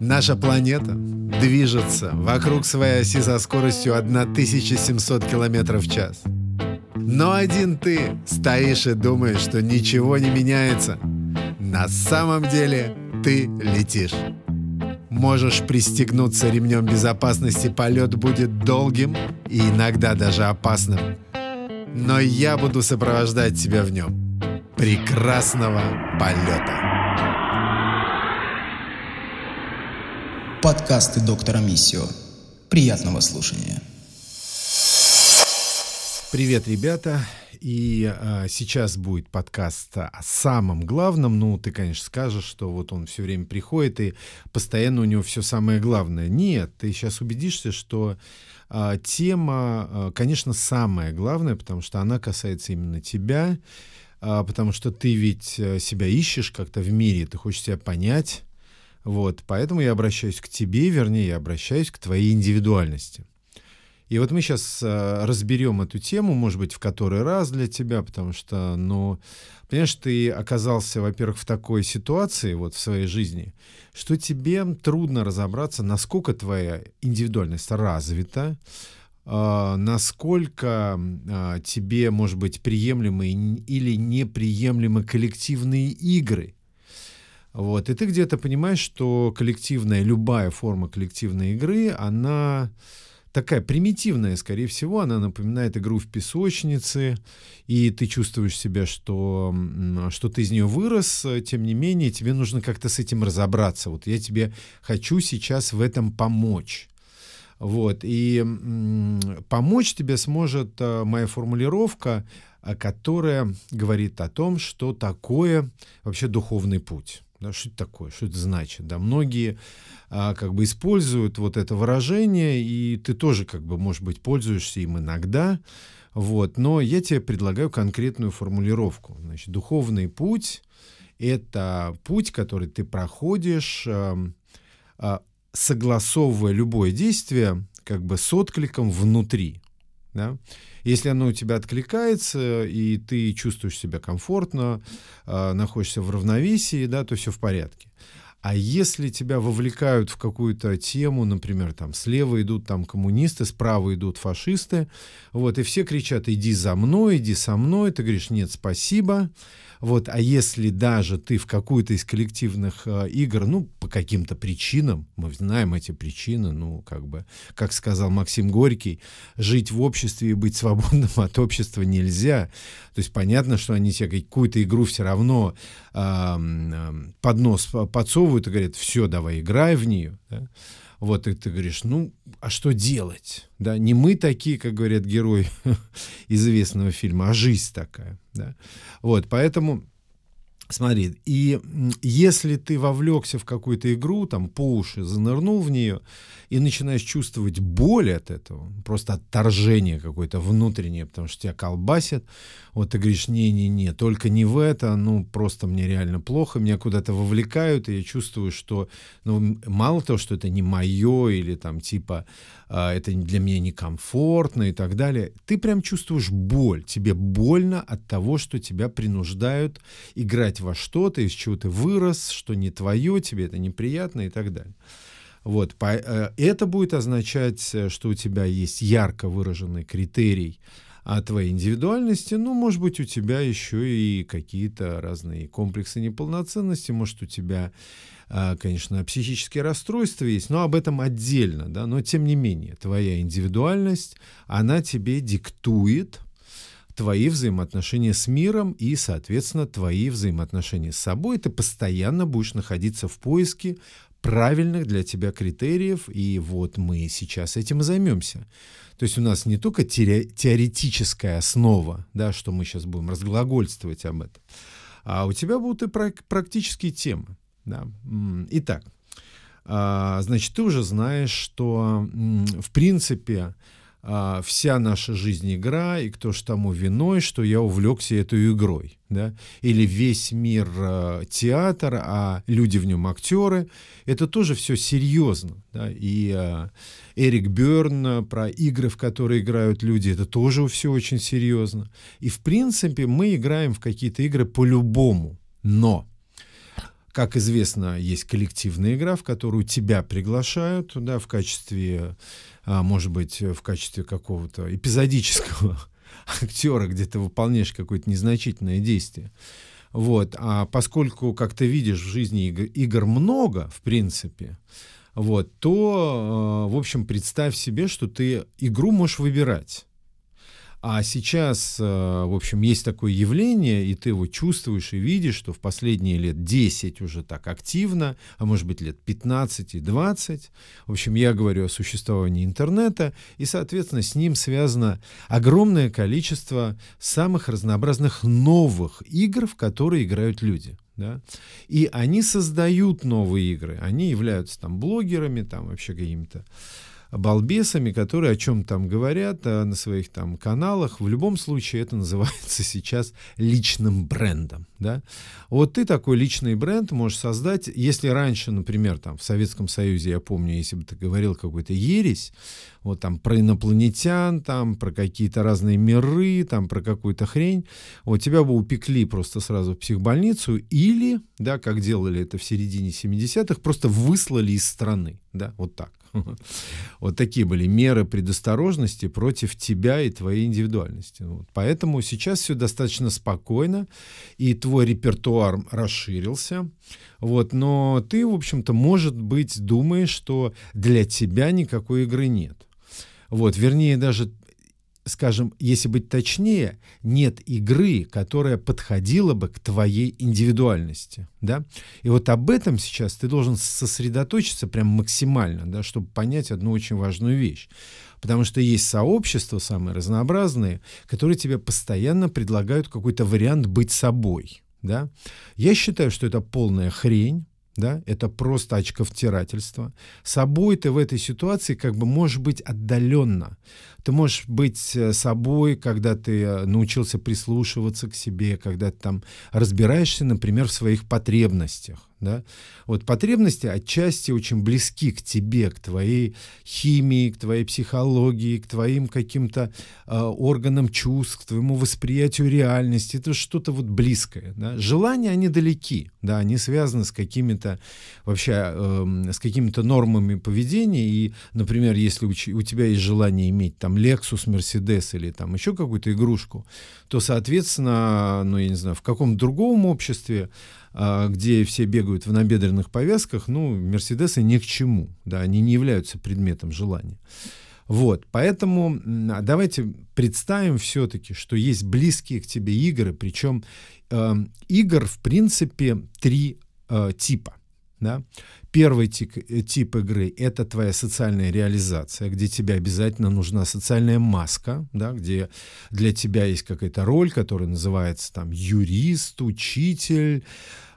Наша планета движется вокруг своей оси со скоростью 1700 км в час. Но один ты стоишь и думаешь, что ничего не меняется. На самом деле ты летишь. Можешь пристегнуться ремнем безопасности, полет будет долгим и иногда даже опасным. Но я буду сопровождать тебя в нем. Прекрасного полета! Подкасты доктора Миссио. Приятного слушания. Привет, ребята. И э, сейчас будет подкаст о самом главном. Ну, ты, конечно, скажешь, что вот он все время приходит, и постоянно у него все самое главное. Нет, ты сейчас убедишься, что э, тема, э, конечно, самая главная, потому что она касается именно тебя, э, потому что ты ведь себя ищешь как-то в мире, ты хочешь себя понять, вот, поэтому я обращаюсь к тебе, вернее, я обращаюсь к твоей индивидуальности. И вот мы сейчас э, разберем эту тему, может быть, в который раз для тебя, потому что, ну, понимаешь, ты оказался, во-первых, в такой ситуации вот в своей жизни, что тебе трудно разобраться, насколько твоя индивидуальность развита, э, насколько э, тебе, может быть, приемлемы или неприемлемы коллективные игры, вот. И ты где-то понимаешь, что коллективная, любая форма коллективной игры, она такая примитивная, скорее всего, она напоминает игру в песочнице, и ты чувствуешь себя, что, что ты из нее вырос, тем не менее, тебе нужно как-то с этим разобраться. Вот я тебе хочу сейчас в этом помочь. Вот, и помочь тебе сможет э, моя формулировка, э, которая говорит о том, что такое вообще духовный путь. Да, что это такое, что это значит? Да, многие а, как бы используют вот это выражение, и ты тоже как бы, может быть, пользуешься им иногда. Вот, но я тебе предлагаю конкретную формулировку. Значит, духовный путь — это путь, который ты проходишь, а, а, согласовывая любое действие как бы с откликом внутри. Да? Если оно у тебя откликается, и ты чувствуешь себя комфортно, э, находишься в равновесии, да, то все в порядке. А если тебя вовлекают в какую-то тему, например, там слева идут там коммунисты, справа идут фашисты, вот, и все кричат «иди за мной, иди со мной», ты говоришь «нет, спасибо», вот, а если даже ты в какую-то из коллективных э, игр, ну, по каким-то причинам, мы знаем эти причины, ну, как бы, как сказал Максим Горький, жить в обществе и быть свободным от общества нельзя. То есть понятно, что они тебе какую-то игру все равно э, под нос подсовывают и говорят, все, давай играй в нее. Да? Вот, и ты говоришь, ну, а что делать? Да, не мы такие, как говорят герои известного фильма, а жизнь такая. Да? Вот, поэтому Смотри, и если ты вовлекся в какую-то игру, там по уши занырнул в нее, и начинаешь чувствовать боль от этого, просто отторжение какое-то внутреннее, потому что тебя колбасит, вот ты говоришь, не-не-не, только не в это, ну, просто мне реально плохо, меня куда-то вовлекают, и я чувствую, что, ну, мало того, что это не мое, или там, типа, а, это для меня некомфортно и так далее, ты прям чувствуешь боль, тебе больно от того, что тебя принуждают играть во что-то, из чего ты вырос, что не твое, тебе это неприятно и так далее. Вот, по, э, это будет означать, э, что у тебя есть ярко выраженный критерий о твоей индивидуальности, ну, может быть, у тебя еще и какие-то разные комплексы неполноценности, может, у тебя, э, конечно, психические расстройства есть, но об этом отдельно, да, но тем не менее, твоя индивидуальность, она тебе диктует твои взаимоотношения с миром и, соответственно, твои взаимоотношения с собой. Ты постоянно будешь находиться в поиске правильных для тебя критериев, и вот мы сейчас этим и займемся. То есть у нас не только теоретическая основа, да, что мы сейчас будем разглагольствовать об этом, а у тебя будут и практические темы. Да. Итак, а, значит, ты уже знаешь, что в принципе а, вся наша жизнь игра, и кто ж тому виной, что я увлекся этой игрой, да, или весь мир а, театр, а люди в нем актеры, это тоже все серьезно, да, и а, Эрик Берн про игры, в которые играют люди, это тоже все очень серьезно, и в принципе мы играем в какие-то игры по-любому, но как известно, есть коллективная игра, в которую тебя приглашают, да, в качестве, а, может быть, в качестве какого-то эпизодического актера, где ты выполняешь какое-то незначительное действие. Вот. А поскольку, как ты видишь, в жизни игр, игр много, в принципе, вот, то, э, в общем, представь себе, что ты игру можешь выбирать. А сейчас, э, в общем, есть такое явление, и ты его чувствуешь и видишь, что в последние лет 10 уже так активно, а может быть лет 15 и 20. В общем, я говорю о существовании интернета, и, соответственно, с ним связано огромное количество самых разнообразных новых игр, в которые играют люди. Да? И они создают новые игры, они являются там блогерами, там вообще какими-то балбесами, которые о чем там говорят а, на своих там каналах. В любом случае это называется сейчас личным брендом. Да? Вот ты такой личный бренд можешь создать, если раньше, например, там в Советском Союзе, я помню, если бы ты говорил какой-то ересь, вот там про инопланетян, там про какие-то разные миры, там про какую-то хрень, вот тебя бы упекли просто сразу в психбольницу или, да, как делали это в середине 70-х, просто выслали из страны, да, вот так. Вот такие были меры предосторожности против тебя и твоей индивидуальности. Вот. Поэтому сейчас все достаточно спокойно, и твой репертуар расширился. Вот, но ты, в общем-то, может быть, думаешь, что для тебя никакой игры нет. Вот, вернее, даже скажем, если быть точнее, нет игры, которая подходила бы к твоей индивидуальности, да? И вот об этом сейчас ты должен сосредоточиться прям максимально, да, чтобы понять одну очень важную вещь. Потому что есть сообщества самые разнообразные, которые тебе постоянно предлагают какой-то вариант быть собой, да? Я считаю, что это полная хрень, да, это просто очковтирательство. Собой ты в этой ситуации как бы можешь быть отдаленно. Ты можешь быть э, собой, когда ты э, научился прислушиваться к себе, когда ты там разбираешься, например, в своих потребностях. Да? Вот потребности отчасти очень близки к тебе, к твоей химии, к твоей психологии, к твоим каким-то э, органам чувств, к твоему восприятию реальности. Это что-то вот близкое. Да? Желания, они далеки, да, они связаны с какими-то вообще, э, с какими-то нормами поведения. И, например, если у, у тебя есть желание иметь там Lexus, Mercedes или там еще какую-то игрушку, то, соответственно, ну, я не знаю, в каком другом обществе а, где все бегают в набедренных повязках, ну, Мерседесы ни к чему, да, они не являются предметом желания. Вот, поэтому давайте представим все-таки, что есть близкие к тебе игры, причем э, игр, в принципе, три э, типа. Да? Первый тип, э, тип игры — это твоя социальная реализация, где тебе обязательно нужна социальная маска, да, где для тебя есть какая-то роль, которая называется там юрист, учитель,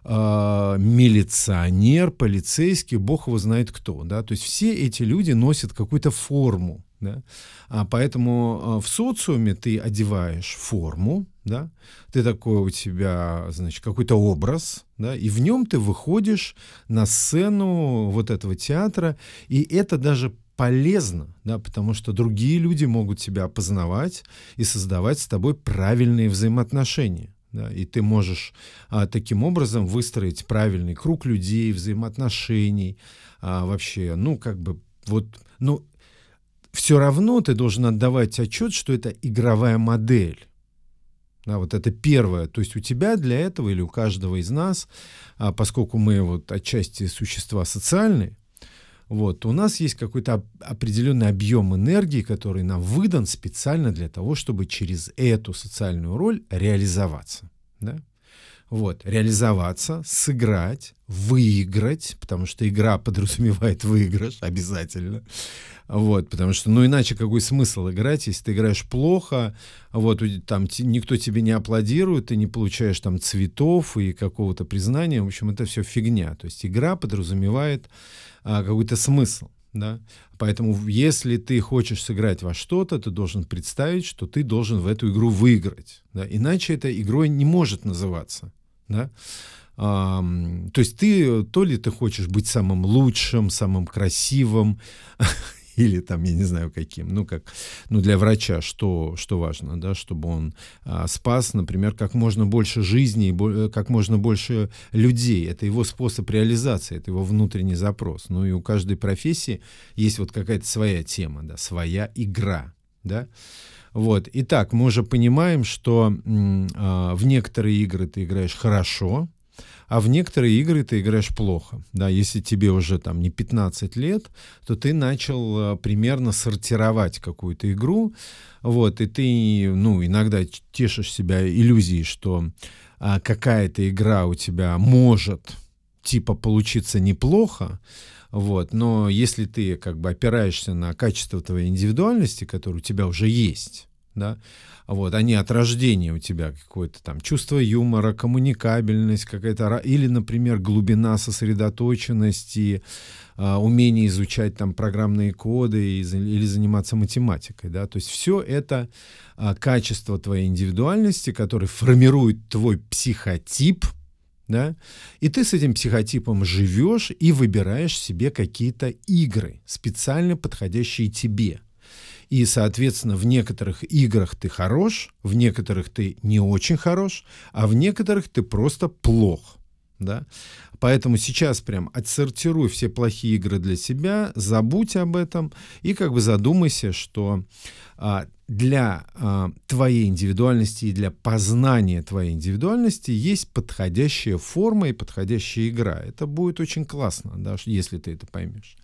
э, милиционер, полицейский, бог его знает кто. Да? То есть все эти люди носят какую-то форму. Да? А поэтому э, в социуме ты одеваешь форму, да? ты такой у тебя, значит, какой-то образ, да? и в нем ты выходишь на сцену вот этого театра, и это даже полезно, да, потому что другие люди могут тебя опознавать и создавать с тобой правильные взаимоотношения. Да, и ты можешь а, таким образом выстроить правильный круг людей, взаимоотношений, а, вообще, ну, как бы, вот, ну, все равно ты должен отдавать отчет, что это игровая модель. Да, вот это первое. То есть у тебя для этого или у каждого из нас, а, поскольку мы вот отчасти существа социальные, вот, у нас есть какой-то определенный объем энергии, который нам выдан специально для того, чтобы через эту социальную роль реализоваться. Да? Вот, реализоваться, сыграть, выиграть, потому что игра подразумевает выигрыш обязательно. Вот, потому что, ну, иначе какой смысл играть, если ты играешь плохо, вот, там никто тебе не аплодирует, ты не получаешь там цветов и какого-то признания, в общем, это все фигня. То есть игра подразумевает а, какой-то смысл. Да? Поэтому если ты хочешь сыграть во что-то, ты должен представить, что ты должен в эту игру выиграть. Да? Иначе эта игрой не может называться. Да? А, то есть ты то ли ты хочешь быть самым лучшим, самым красивым, или там, я не знаю, каким. Ну, как, ну, для врача что, что важно, да, чтобы он а, спас, например, как можно больше жизней, бо, как можно больше людей. Это его способ реализации, это его внутренний запрос. Ну, и у каждой профессии есть вот какая-то своя тема, да, своя игра, да. Вот. Итак, мы уже понимаем, что э, в некоторые игры ты играешь хорошо, а в некоторые игры ты играешь плохо. Да, если тебе уже там не 15 лет, то ты начал э, примерно сортировать какую-то игру, вот, и ты, ну, иногда тешишь себя иллюзией, что а, какая-то игра у тебя может типа получиться неплохо, вот, но если ты как бы опираешься на качество твоей индивидуальности, которая у тебя уже есть, да, вот, они от рождения у тебя какое-то там чувство юмора, коммуникабельность какая-то, или, например, глубина сосредоточенности, э, умение изучать там программные коды или заниматься математикой, да, то есть все это э, качество твоей индивидуальности, который формирует твой психотип, да, и ты с этим психотипом живешь и выбираешь себе какие-то игры, специально подходящие тебе – и, соответственно, в некоторых играх ты хорош, в некоторых ты не очень хорош, а в некоторых ты просто плох. Да? Поэтому сейчас прям отсортируй все плохие игры для себя, забудь об этом и как бы задумайся, что а, для а, твоей индивидуальности и для познания твоей индивидуальности есть подходящая форма и подходящая игра. Это будет очень классно, да, если ты это поймешь.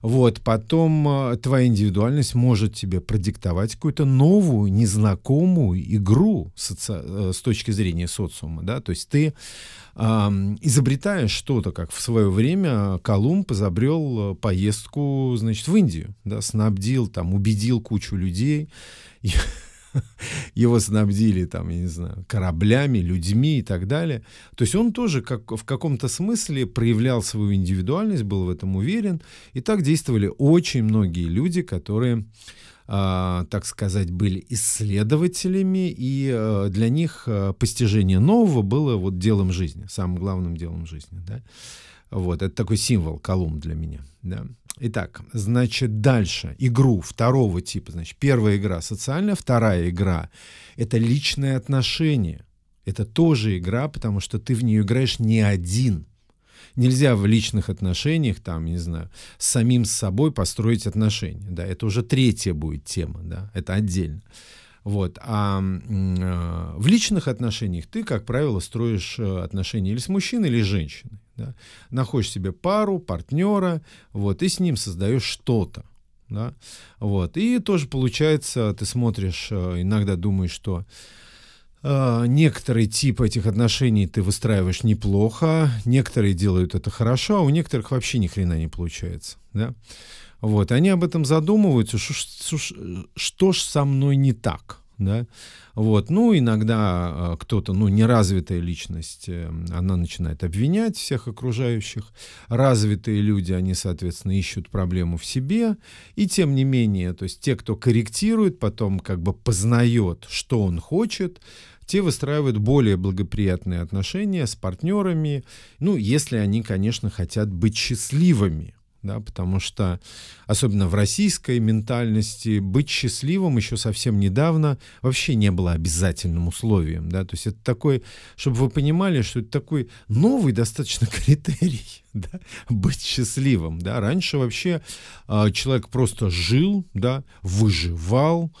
Вот, потом э, твоя индивидуальность может тебе продиктовать какую-то новую, незнакомую игру соци... Э, с точки зрения социума, да, то есть ты э, изобретаешь что-то, как в свое время Колумб изобрел э, поездку, значит, в Индию, да, снабдил, там, убедил кучу людей, его снабдили там, я не знаю, кораблями, людьми и так далее. То есть он тоже как, в каком-то смысле проявлял свою индивидуальность, был в этом уверен. И так действовали очень многие люди, которые Uh, так сказать, были исследователями, и uh, для них uh, постижение нового было вот делом жизни, самым главным делом жизни. Да? Вот, это такой символ Колумб для меня. Да. Итак, значит, дальше. Игру второго типа. Значит, первая игра социальная, вторая игра — это личные отношения. Это тоже игра, потому что ты в нее играешь не один. Нельзя в личных отношениях, там, не знаю, с самим собой построить отношения. Да, это уже третья будет тема, да, это отдельно. Вот. А э, в личных отношениях ты, как правило, строишь э, отношения или с мужчиной, или с женщиной. Да? Находишь себе пару, партнера, вот, и с ним создаешь что-то. Да? Вот. И тоже получается, ты смотришь, э, иногда думаешь, что некоторый тип этих отношений ты выстраиваешь неплохо, некоторые делают это хорошо, а у некоторых вообще ни хрена не получается. Да? Вот. Они об этом задумываются, что, что, что ж со мной не так да, вот, ну, иногда э, кто-то, ну, неразвитая личность, э, она начинает обвинять всех окружающих, развитые люди, они, соответственно, ищут проблему в себе, и тем не менее, то есть те, кто корректирует, потом как бы познает, что он хочет, те выстраивают более благоприятные отношения с партнерами, ну, если они, конечно, хотят быть счастливыми, да, потому что, особенно в российской ментальности, быть счастливым еще совсем недавно вообще не было обязательным условием, да, то есть это такой, чтобы вы понимали, что это такой новый достаточно критерий, да, быть счастливым, да, раньше вообще э, человек просто жил, да, выживал,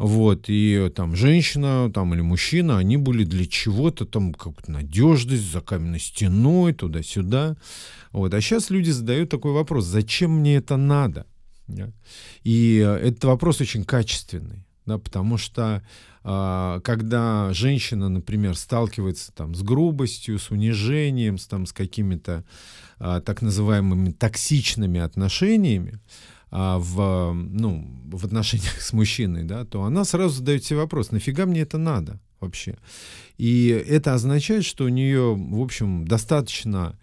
вот, и там женщина там, или мужчина, они были для чего-то, там, как надежность, за каменной стеной, туда-сюда. Вот. А сейчас люди задают такой вопрос, зачем мне это надо? И этот вопрос очень качественный, да, потому что а, когда женщина, например, сталкивается там, с грубостью, с унижением, с, там, с какими-то а, так называемыми токсичными отношениями, а, в, ну, в отношениях с мужчиной, да, то она сразу задает себе вопрос, нафига мне это надо вообще? И это означает, что у нее, в общем, достаточно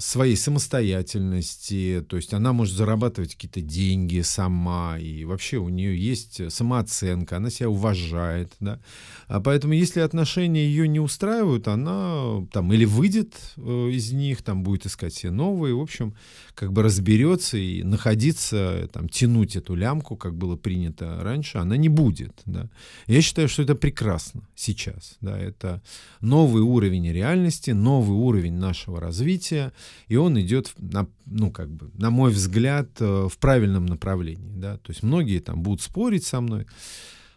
своей самостоятельности, то есть она может зарабатывать какие-то деньги сама, и вообще у нее есть самооценка, она себя уважает, да. А поэтому если отношения ее не устраивают, она там или выйдет э, из них, там будет искать себе новые, в общем, как бы разберется и находиться, там, тянуть эту лямку, как было принято раньше, она не будет, да. Я считаю, что это прекрасно сейчас, да, это новый уровень реальности, новый уровень нашего развития, и он идет, на, ну, как бы, на мой взгляд, э, в правильном направлении. Да? То есть многие там будут спорить со мной,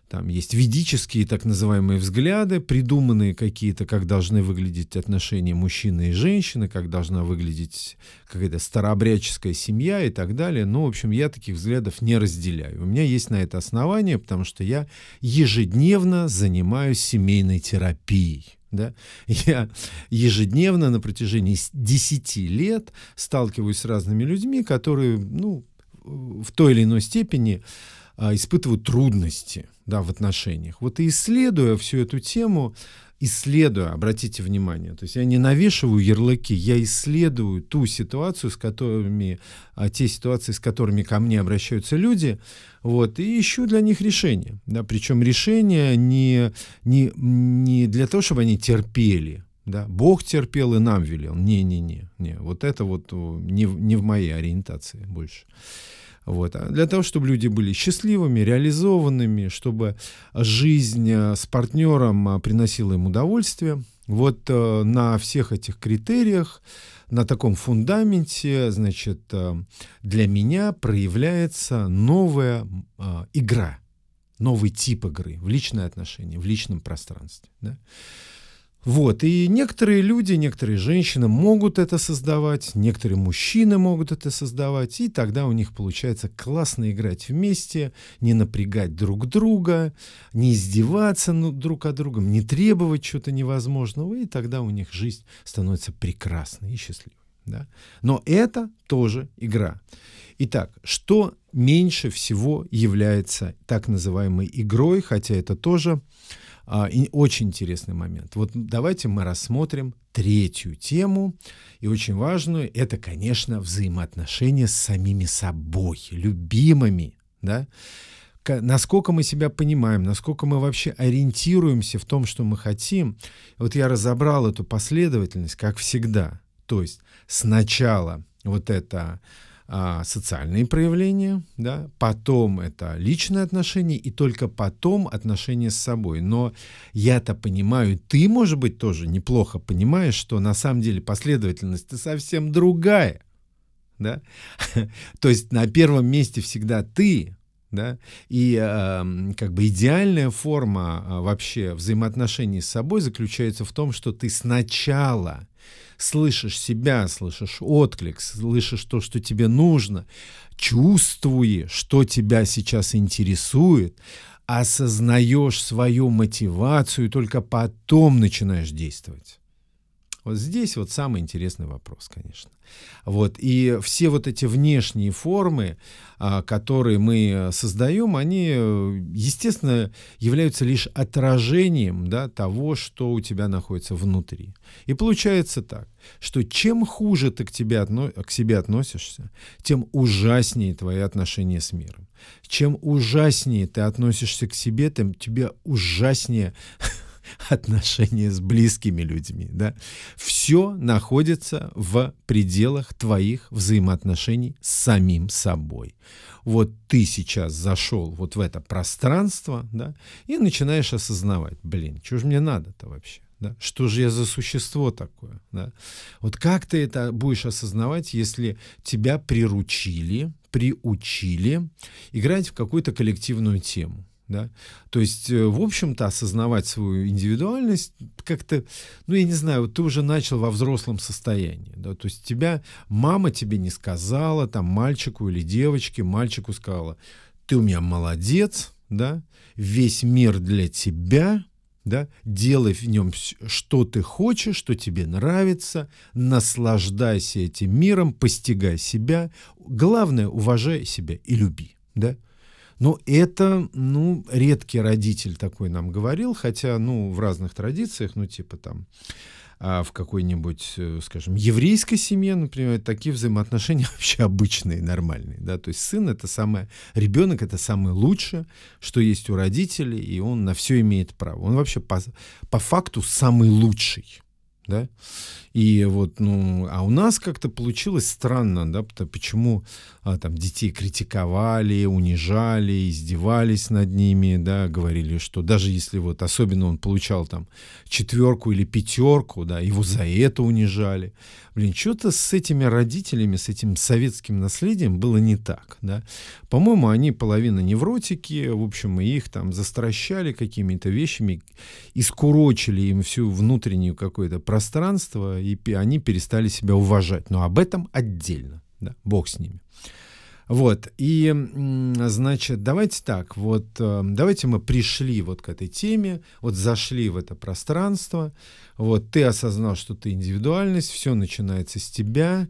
там есть ведические так называемые взгляды, придуманные какие-то, как должны выглядеть отношения мужчины и женщины, как должна выглядеть какая-то старообрядческая семья и так далее. Но, ну, в общем, я таких взглядов не разделяю. У меня есть на это основание, потому что я ежедневно занимаюсь семейной терапией. Да? Я ежедневно на протяжении 10 лет сталкиваюсь с разными людьми, которые ну, в той или иной степени испытывают трудности да, в отношениях. Вот и исследуя всю эту тему, исследуя, обратите внимание, то есть я не навешиваю ярлыки, я исследую ту ситуацию, с которыми, а, те ситуации, с которыми ко мне обращаются люди, вот, и ищу для них решения, да, причем решения не, не, не для того, чтобы они терпели, да, Бог терпел и нам велел, не-не-не, не, вот это вот не, не в моей ориентации больше. Вот. А для того, чтобы люди были счастливыми, реализованными, чтобы жизнь э, с партнером э, приносила им удовольствие. Вот э, на всех этих критериях, на таком фундаменте, значит, для меня проявляется новая игра, новый тип игры в личные отношения, в личном пространстве. Да? Вот, и некоторые люди, некоторые женщины могут это создавать, некоторые мужчины могут это создавать, и тогда у них получается классно играть вместе, не напрягать друг друга, не издеваться друг от друга, не требовать чего-то невозможного, и тогда у них жизнь становится прекрасной и счастливой. Да? Но это тоже игра. Итак, что меньше всего является так называемой игрой, хотя это тоже а, и очень интересный момент. Вот давайте мы рассмотрим третью тему, и очень важную. Это, конечно, взаимоотношения с самими собой, любимыми, да, насколько мы себя понимаем, насколько мы вообще ориентируемся в том, что мы хотим. Вот я разобрал эту последовательность, как всегда. То есть сначала вот это а, социальные проявления, да, потом это личные отношения, и только потом отношения с собой. Но я-то понимаю, ты, может быть, тоже неплохо понимаешь, что на самом деле последовательность совсем другая. Да? То есть на первом месте всегда ты, да, и э, как бы идеальная форма э, вообще взаимоотношений с собой заключается в том, что ты сначала слышишь себя, слышишь отклик, слышишь то, что тебе нужно, чувствуешь, что тебя сейчас интересует, осознаешь свою мотивацию, и только потом начинаешь действовать. Вот здесь вот самый интересный вопрос, конечно. Вот, и все вот эти внешние формы, а, которые мы создаем, они, естественно, являются лишь отражением да, того, что у тебя находится внутри. И получается так, что чем хуже ты к, тебе отно к себе относишься, тем ужаснее твои отношения с миром. Чем ужаснее ты относишься к себе, тем тебе ужаснее отношения с близкими людьми. Да? Все находится в пределах твоих взаимоотношений с самим собой. Вот ты сейчас зашел вот в это пространство, да, и начинаешь осознавать, блин, что же мне надо-то вообще? Да? Что же я за существо такое? Да? Вот как ты это будешь осознавать, если тебя приручили, приучили играть в какую-то коллективную тему? Да? То есть, э, в общем-то, осознавать свою индивидуальность как-то, ну, я не знаю, вот ты уже начал во взрослом состоянии. Да? То есть тебя мама тебе не сказала, там, мальчику или девочке, мальчику сказала, ты у меня молодец, да, весь мир для тебя, да, делай в нем что ты хочешь, что тебе нравится, наслаждайся этим миром, постигай себя, главное, уважай себя и люби, да. Но это, ну, редкий родитель такой нам говорил, хотя, ну, в разных традициях, ну, типа там, а в какой-нибудь, э, скажем, еврейской семье, например, такие взаимоотношения вообще обычные, нормальные, да, то есть сын это самое, ребенок это самое лучшее, что есть у родителей, и он на все имеет право. Он вообще по, по факту самый лучший, да, и вот, ну, а у нас как-то получилось странно, да, почему а, там детей критиковали, унижали, издевались над ними, да, говорили, что даже если вот особенно он получал там четверку или пятерку, да, его за это унижали. Блин, что-то с этими родителями, с этим советским наследием было не так, да. По-моему, они половина невротики, в общем, и их там застращали какими-то вещами, искурочили им всю внутреннюю какое-то пространство, и они перестали себя уважать. Но об этом отдельно, да, бог с ними. Вот, и, значит, давайте так, вот, э, давайте мы пришли вот к этой теме, вот зашли в это пространство, вот, ты осознал, что ты индивидуальность, все начинается с тебя,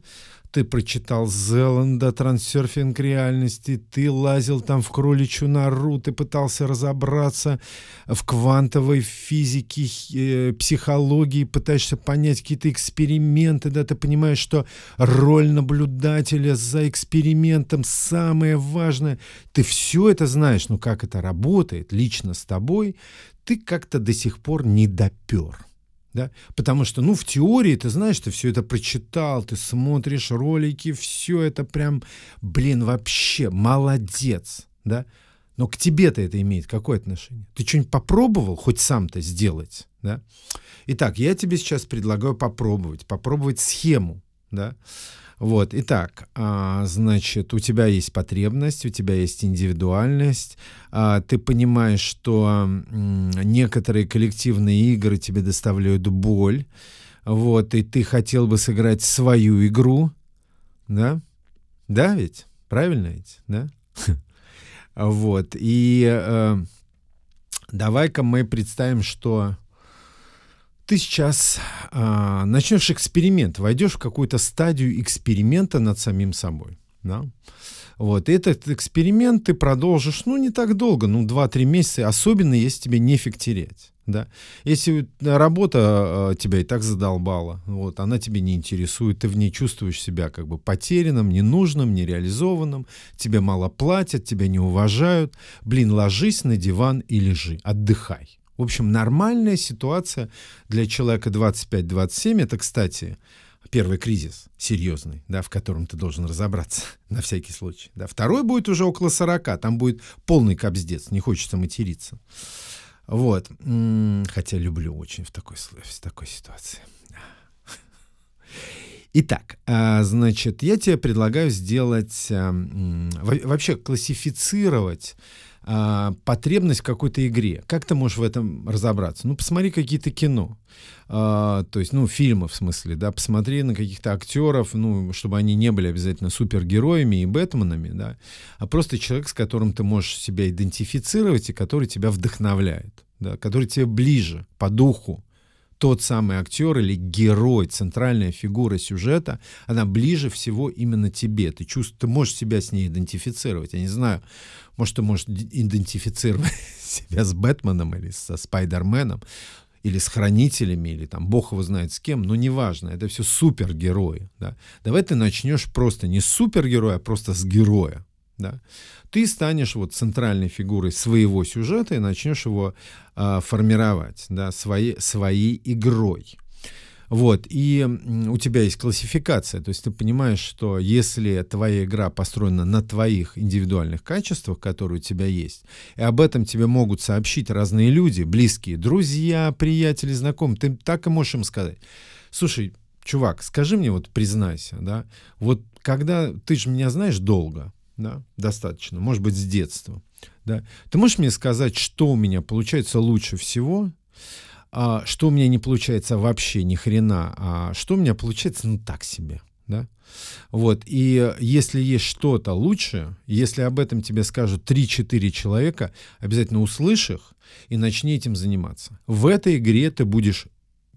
ты прочитал Зеланда «Трансерфинг реальности», ты лазил там в кроличью нору, ты пытался разобраться в квантовой физике, э, психологии, пытаешься понять какие-то эксперименты, да, ты понимаешь, что роль наблюдателя за экспериментом самое важное. Ты все это знаешь, но как это работает лично с тобой, ты как-то до сих пор не допер. Да? Потому что, ну, в теории, ты знаешь, ты все это прочитал, ты смотришь ролики, все это прям, блин, вообще молодец, да? Но к тебе-то это имеет какое отношение? Ты что-нибудь попробовал хоть сам-то сделать, да? Итак, я тебе сейчас предлагаю попробовать, попробовать схему, да? Вот, итак, а, значит, у тебя есть потребность, у тебя есть индивидуальность, а, ты понимаешь, что некоторые коллективные игры тебе доставляют боль, вот, и ты хотел бы сыграть свою игру, да? Да ведь? Правильно ведь, да? Вот, и э, давай-ка мы представим, что ты сейчас а, начнешь эксперимент, войдешь в какую-то стадию эксперимента над самим собой. Да? Вот, и этот эксперимент ты продолжишь, ну, не так долго, ну, 2-3 месяца, особенно если тебе нефиг терять. Да? Если работа э, тебя и так задолбала, вот, она тебе не интересует, ты в ней чувствуешь себя как бы потерянным, ненужным, нереализованным, тебе мало платят, тебя не уважают, блин, ложись на диван и лежи, отдыхай. В общем, нормальная ситуация для человека 25-27, это, кстати, первый кризис серьезный, да, в котором ты должен разобраться на всякий случай. Да. Второй будет уже около 40, там будет полный капздец, не хочется материться. Вот. Хотя люблю очень в такой, в такой ситуации. Итак, а, значит, я тебе предлагаю сделать, а, вообще классифицировать а, потребность в какой-то игре. Как ты можешь в этом разобраться? Ну, посмотри какие-то кино. А, то есть, ну, фильмы в смысле, да, посмотри на каких-то актеров, ну, чтобы они не были обязательно супергероями и Бэтменами, да, а просто человек, с которым ты можешь себя идентифицировать и который тебя вдохновляет, да, который тебе ближе по духу, тот самый актер или герой, центральная фигура сюжета, она ближе всего именно тебе. Ты чувствуешь, ты можешь себя с ней идентифицировать. Я не знаю, может, ты можешь идентифицировать себя с Бэтменом или со Спайдерменом, или с хранителями, или там бог его знает с кем, но неважно, это все супергерои. Да? Давай ты начнешь просто не с супергероя, а просто с героя. Да? Ты станешь вот центральной фигурой своего сюжета и начнешь его э, формировать да, своей, своей игрой. Вот, и у тебя есть классификация, то есть ты понимаешь, что если твоя игра построена на твоих индивидуальных качествах, которые у тебя есть, и об этом тебе могут сообщить разные люди, близкие, друзья, приятели, знакомые, ты так и можешь им сказать. Слушай, чувак, скажи мне, вот признайся, да, вот когда ты же меня знаешь долго, да, достаточно, может быть, с детства, да, ты можешь мне сказать, что у меня получается лучше всего, а, что у меня не получается вообще ни хрена, а что у меня получается, ну, так себе, да. Вот, и если есть что-то лучше, если об этом тебе скажут 3-4 человека, обязательно услышь их и начни этим заниматься. В этой игре ты будешь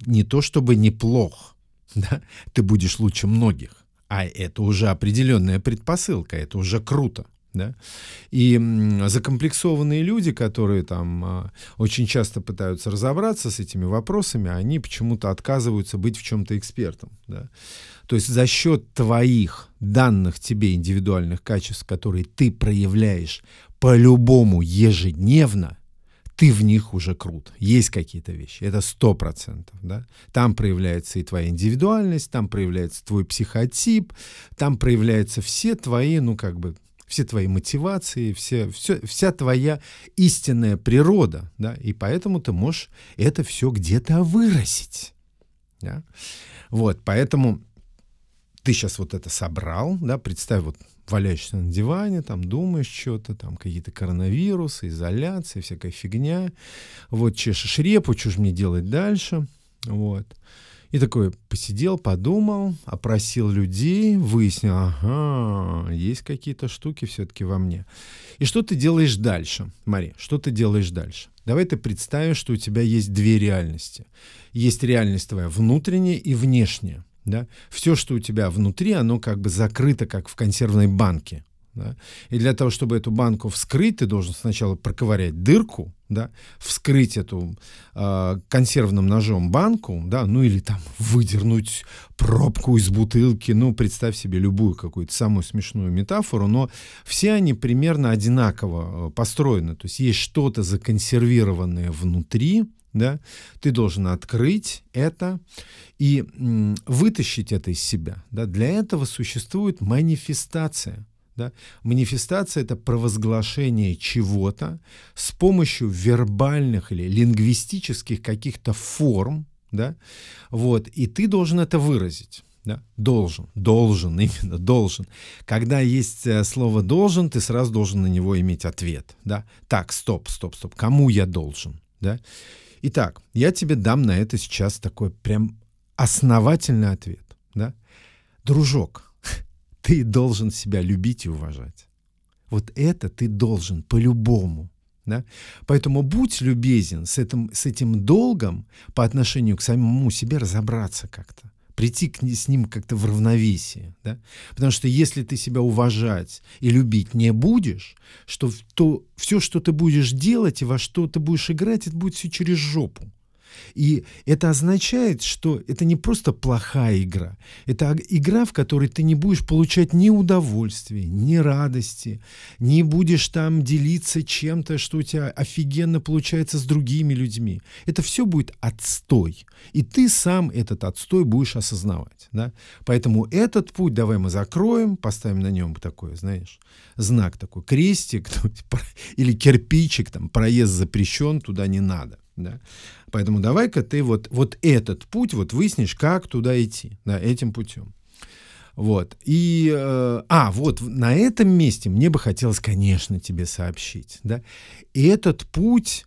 не то чтобы неплох, да, ты будешь лучше многих. А это уже определенная предпосылка, это уже круто. Да? И закомплексованные люди, которые там а, очень часто пытаются разобраться с этими вопросами, они почему-то отказываются быть в чем-то экспертом. Да? То есть за счет твоих данных тебе индивидуальных качеств, которые ты проявляешь по-любому ежедневно, ты в них уже крут. Есть какие-то вещи, это сто процентов. Да? Там проявляется и твоя индивидуальность, там проявляется твой психотип, там проявляются все твои, ну как бы, все твои мотивации, все, все, вся твоя истинная природа, да, и поэтому ты можешь это все где-то вырастить. Да? Вот, поэтому ты сейчас вот это собрал, да, представь, вот валяешься на диване, там думаешь что-то, там какие-то коронавирусы, изоляция, всякая фигня, вот чешешь репу, что же мне делать дальше, вот. И такой посидел, подумал, опросил людей, выяснил, ага, есть какие-то штуки все-таки во мне. И что ты делаешь дальше, Мари? Что ты делаешь дальше? Давай ты представим, что у тебя есть две реальности. Есть реальность твоя внутренняя и внешняя. Да? Все, что у тебя внутри, оно как бы закрыто, как в консервной банке. Да? И для того, чтобы эту банку вскрыть, ты должен сначала проковырять дырку, да, вскрыть эту э, консервным ножом банку, да, ну или там выдернуть пробку из бутылки, ну представь себе любую какую-то самую смешную метафору, но все они примерно одинаково э, построены, то есть есть что-то законсервированное внутри, да, ты должен открыть это и вытащить это из себя. Да. Для этого существует манифестация. Да? Манифестация — это провозглашение чего-то с помощью вербальных или лингвистических каких-то форм, да? вот, и ты должен это выразить. Да? Должен, должен, именно должен. Когда есть э, слово должен, ты сразу должен на него иметь ответ. Да? Так, стоп, стоп, стоп. Кому я должен? Да? Итак, я тебе дам на это сейчас такой прям основательный ответ. Да? Дружок, ты должен себя любить и уважать. Вот это ты должен по-любому. Да? Поэтому будь любезен с этим, с этим долгом по отношению к самому себе разобраться как-то прийти к, с ним как-то в равновесие. Да? Потому что если ты себя уважать и любить не будешь, что, то все, что ты будешь делать и во что ты будешь играть, это будет все через жопу. И это означает, что это не просто плохая игра, это игра, в которой ты не будешь получать ни удовольствия, ни радости, не будешь там делиться чем-то, что у тебя офигенно получается с другими людьми. Это все будет отстой. И ты сам этот отстой будешь осознавать. Да? Поэтому этот путь давай мы закроем, поставим на нем такой, знаешь, знак такой, крестик или кирпичик, там, проезд запрещен, туда не надо. Да? Поэтому давай-ка ты вот, вот этот путь вот выяснишь, как туда идти, да, этим путем. Вот. И, э, а, вот на этом месте мне бы хотелось, конечно, тебе сообщить, да, и этот путь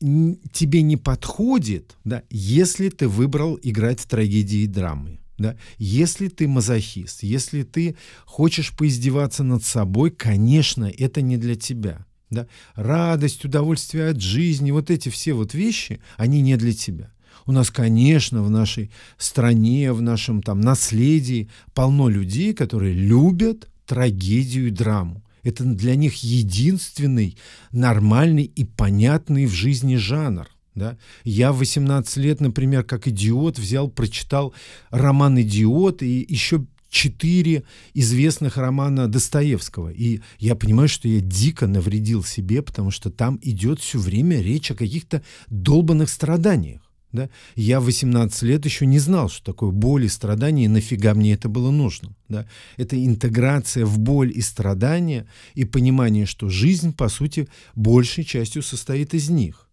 тебе не подходит, да, если ты выбрал играть в трагедии и драмы. Да? Если ты мазохист, если ты хочешь поиздеваться над собой, конечно, это не для тебя. Да? Радость, удовольствие от жизни, вот эти все вот вещи, они не для тебя. У нас, конечно, в нашей стране, в нашем там наследии полно людей, которые любят трагедию и драму. Это для них единственный нормальный и понятный в жизни жанр. Да? Я в 18 лет, например, как идиот взял, прочитал роман «Идиот» и еще четыре известных романа Достоевского. И я понимаю, что я дико навредил себе, потому что там идет все время речь о каких-то долбанных страданиях. Да? Я в 18 лет еще не знал, что такое боль и страдания, и нафига мне это было нужно. Да? Это интеграция в боль и страдания и понимание, что жизнь, по сути, большей частью состоит из них.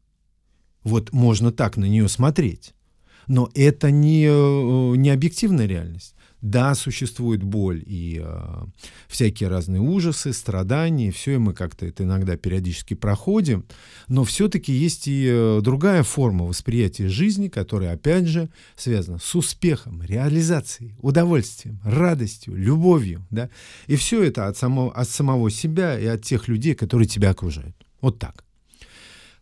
Вот можно так на нее смотреть. Но это не, э, не объективная реальность. Да, существует боль и э, всякие разные ужасы, страдания, все, и мы как-то это иногда периодически проходим, но все-таки есть и э, другая форма восприятия жизни, которая, опять же, связана с успехом, реализацией, удовольствием, радостью, любовью, да, и все это от самого, от самого себя и от тех людей, которые тебя окружают. Вот так.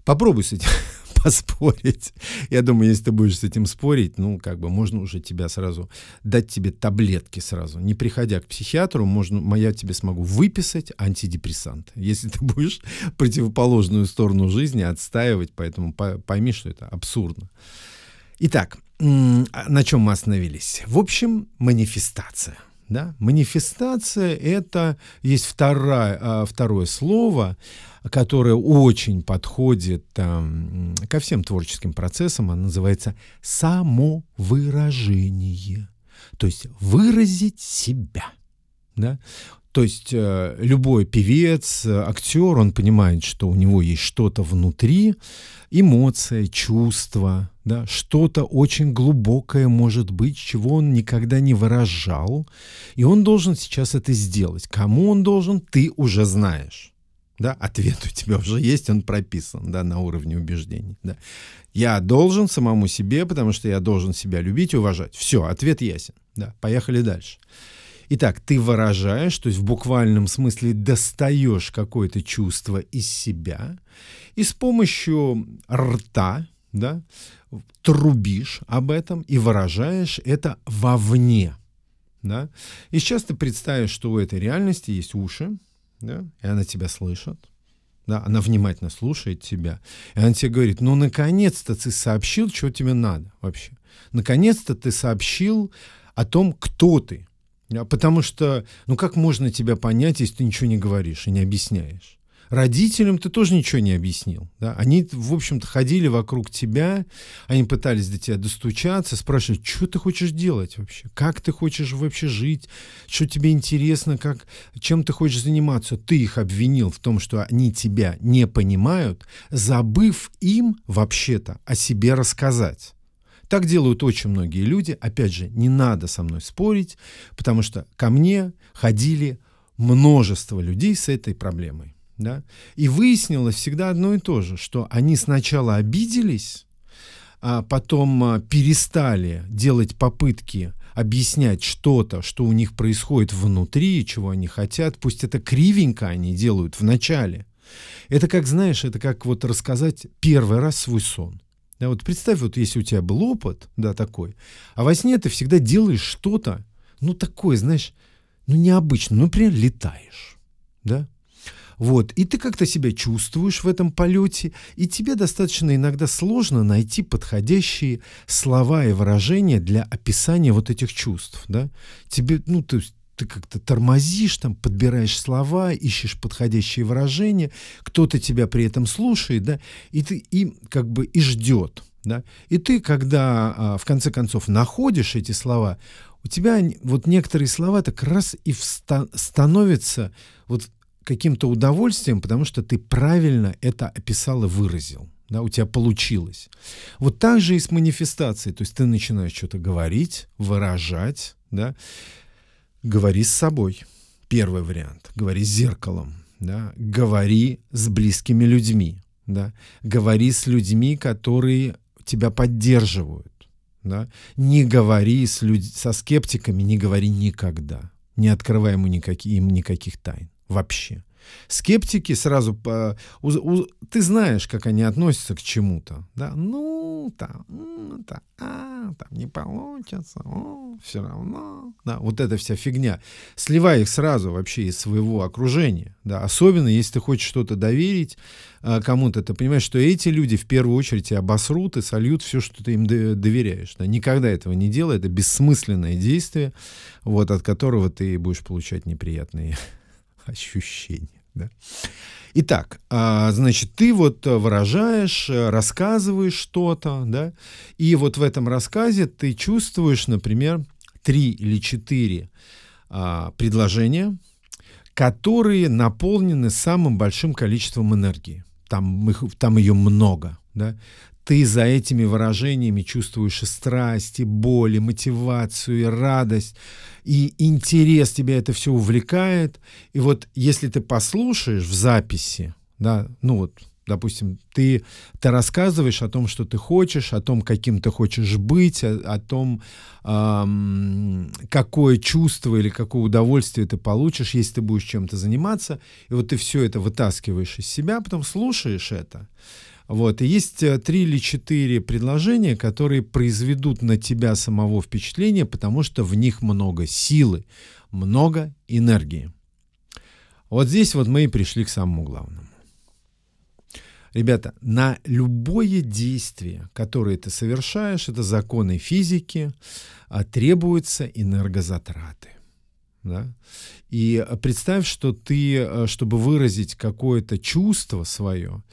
Попробуй с этим поспорить. Я думаю, если ты будешь с этим спорить, ну, как бы можно уже тебя сразу, дать тебе таблетки сразу. Не приходя к психиатру, можно, я тебе смогу выписать антидепрессант. Если ты будешь противоположную сторону жизни отстаивать, поэтому пойми, что это абсурдно. Итак, на чем мы остановились? В общем, манифестация – да? Манифестация — это есть второе, а, второе слово, которое очень подходит э, ко всем творческим процессам. Оно называется самовыражение. То есть выразить себя. Да? То есть э, любой певец, актер, он понимает, что у него есть что-то внутри, эмоция, чувство, да, что-то очень глубокое может быть, чего он никогда не выражал, и он должен сейчас это сделать. Кому он должен, ты уже знаешь. Да, ответ у тебя уже есть, он прописан да, на уровне убеждений. Да. Я должен самому себе, потому что я должен себя любить и уважать. Все, ответ ясен. Да, поехали дальше. Итак, ты выражаешь, то есть в буквальном смысле достаешь какое-то чувство из себя и с помощью рта, да, трубишь об этом и выражаешь это вовне. Да? И сейчас ты представишь, что у этой реальности есть уши, да, и она тебя слышит, да, она внимательно слушает тебя, и она тебе говорит, ну, наконец-то ты сообщил, что тебе надо вообще. Наконец-то ты сообщил о том, кто ты. Потому что, ну, как можно тебя понять, если ты ничего не говоришь и не объясняешь? Родителям ты тоже ничего не объяснил. Да? Они, в общем-то, ходили вокруг тебя, они пытались до тебя достучаться, спрашивать, что ты хочешь делать вообще, как ты хочешь вообще жить, что тебе интересно, как, чем ты хочешь заниматься. Ты их обвинил в том, что они тебя не понимают, забыв им вообще-то о себе рассказать. Так делают очень многие люди. Опять же, не надо со мной спорить, потому что ко мне ходили множество людей с этой проблемой. Да? И выяснилось всегда одно и то же, что они сначала обиделись, а потом а, перестали делать попытки объяснять что-то, что у них происходит внутри, чего они хотят, пусть это кривенько они делают в начале. Это как, знаешь, это как вот рассказать первый раз свой сон. Да, вот представь, вот если у тебя был опыт, да, такой, а во сне ты всегда делаешь что-то, ну, такое, знаешь, ну, необычно, ну, например, летаешь, да, вот, и ты как-то себя чувствуешь в этом полете, и тебе достаточно иногда сложно найти подходящие слова и выражения для описания вот этих чувств, да. Тебе, ну, то есть ты как-то тормозишь, там, подбираешь слова, ищешь подходящие выражения, кто-то тебя при этом слушает, да, и ты и как бы и ждет, да. И ты, когда а, в конце концов находишь эти слова, у тебя вот некоторые слова так раз и вста- становятся вот каким-то удовольствием, потому что ты правильно это описал и выразил. Да, у тебя получилось. Вот так же и с манифестацией. То есть ты начинаешь что-то говорить, выражать, да, говори с собой. Первый вариант. Говори с зеркалом. Да, говори с близкими людьми. Да, говори с людьми, которые тебя поддерживают. Да. Не говори с люд... со скептиками, не говори никогда. Не открывай ему никаких, им никаких тайн вообще. Скептики сразу по, у, у, ты знаешь, как они относятся к чему-то, да? Ну там, там, а, там не получится, о, все равно, да? Вот эта вся фигня. Сливай их сразу вообще из своего окружения, да? Особенно если ты хочешь что-то доверить а, кому-то, ты понимаешь, что эти люди в первую очередь обосрут и сольют все, что ты им доверяешь. Да? Никогда этого не делай, это бессмысленное действие, вот от которого ты будешь получать неприятные ощущения. Да? Итак, а, значит, ты вот выражаешь, рассказываешь что-то, да, и вот в этом рассказе ты чувствуешь, например, три или четыре а, предложения, которые наполнены самым большим количеством энергии. Там, их, там ее много. Да? Ты за этими выражениями чувствуешь и страсть, и боль, и мотивацию, и радость, и интерес тебя это все увлекает. И вот если ты послушаешь в записи, да, ну вот, допустим, ты, ты рассказываешь о том, что ты хочешь, о том, каким ты хочешь быть, о, о том, эм, какое чувство или какое удовольствие ты получишь, если ты будешь чем-то заниматься. И вот ты все это вытаскиваешь из себя, потом слушаешь это, Вот. И есть э, три или четыре предложения, которые произведут на тебя самого впечатление, потому что в них много силы, много энергии. Вот здесь вот мы и пришли к самому главному. Ребята, на любое действие, которое ты совершаешь, это законы физики, а требуются энергозатраты. Да? И представь, что ты, э, чтобы выразить какое-то чувство свое,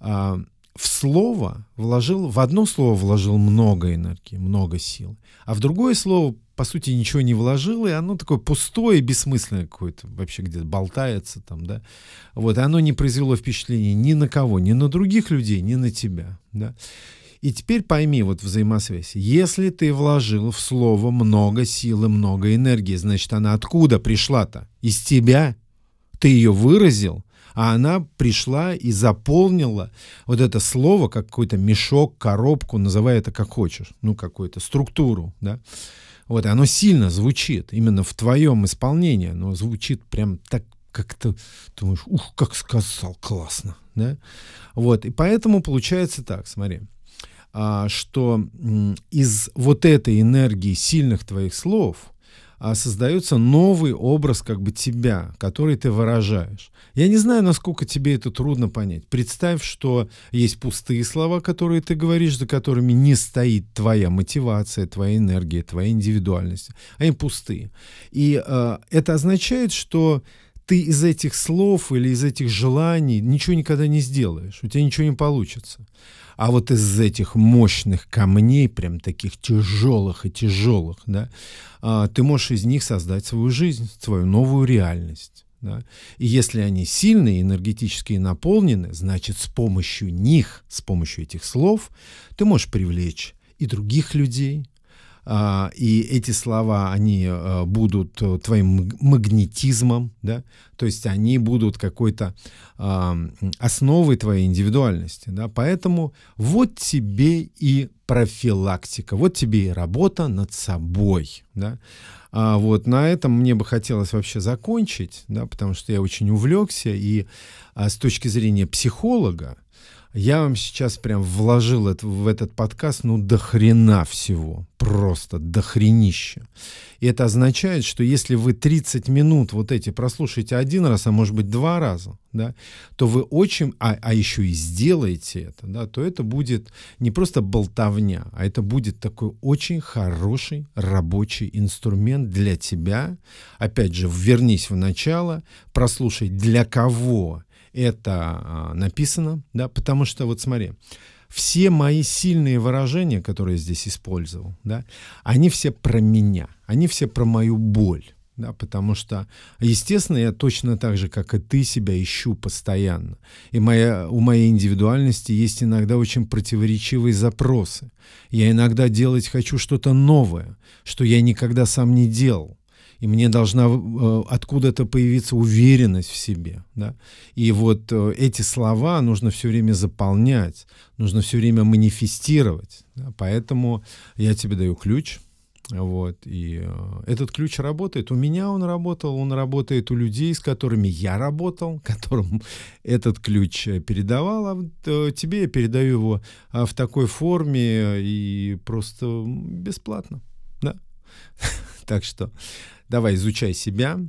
а, в слово вложил, в одно слово вложил много энергии, много сил, а в другое слово, по сути, ничего не вложил, и оно такое пустое, бессмысленное какое-то, вообще где-то болтается там, да, вот, и оно не произвело впечатления ни на кого, ни на других людей, ни на тебя, да. И теперь пойми вот взаимосвязь. Если ты вложил в слово много силы, много энергии, значит, она откуда пришла-то? Из тебя? Ты ее выразил? А она пришла и заполнила вот это слово, как какой-то мешок, коробку, называй это как хочешь, ну, какую-то структуру, да. Вот, оно сильно звучит, именно в твоем исполнении, оно звучит прям так, как то думаешь, ух, как сказал, классно, да. Вот, и поэтому получается так, смотри, а, что из вот этой энергии сильных твоих слов – создается новый образ как бы тебя, который ты выражаешь. Я не знаю, насколько тебе это трудно понять. Представь, что есть пустые слова, которые ты говоришь, за которыми не стоит твоя мотивация, твоя энергия, твоя индивидуальность. Они пустые. И э, это означает, что ты из этих слов или из этих желаний ничего никогда не сделаешь, у тебя ничего не получится. А вот из этих мощных камней, прям таких тяжелых и тяжелых, да, а, ты можешь из них создать свою жизнь, свою новую реальность. Да? И если они сильные, энергетически наполнены, значит, с помощью них, с помощью этих слов, ты можешь привлечь и других людей, и эти слова, они а, будут э, твоим магнетизмом, да, то есть они будут какой-то а, основой твоей индивидуальности, да, поэтому вот тебе и профилактика, вот тебе и работа над собой, да, а вот на этом мне бы хотелось вообще закончить, да, потому что я очень увлекся, и а, с точки зрения психолога, я вам сейчас прям вложил это, в этот подкаст, ну, до хрена всего. Просто до хренища. И это означает, что если вы 30 минут вот эти прослушаете один раз, а может быть два раза, да, то вы очень, а, а еще и сделаете это, да, то это будет не просто болтовня, а это будет такой очень хороший рабочий инструмент для тебя. Опять же, вернись в начало, прослушай, для кого это а, написано, да, потому что вот смотри, все мои сильные выражения, которые я здесь использовал, да, они все про меня, они все про мою боль, да, потому что, естественно, я точно так же, как и ты, себя ищу постоянно. И моя, у моей индивидуальности есть иногда очень противоречивые запросы. Я иногда делать хочу что-то новое, что я никогда сам не делал и мне должна э, откуда-то появиться уверенность в себе. Да? И вот э, эти слова нужно все время заполнять, нужно все время манифестировать. Да? Поэтому я тебе даю ключ. Вот, и э, этот ключ работает. У меня он работал, он работает у людей, с которыми я работал, которым этот ключ передавал, а вот, тебе я передаю его а, в такой форме и просто бесплатно. Да? так что Давай, изучай себя,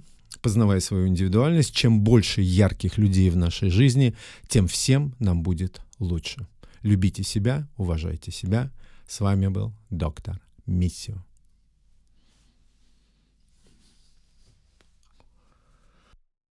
познавай свою индивидуальность. Чем больше ярких людей в нашей жизни, тем всем нам будет лучше. Любите себя, уважайте себя. С вами был доктор Миссио.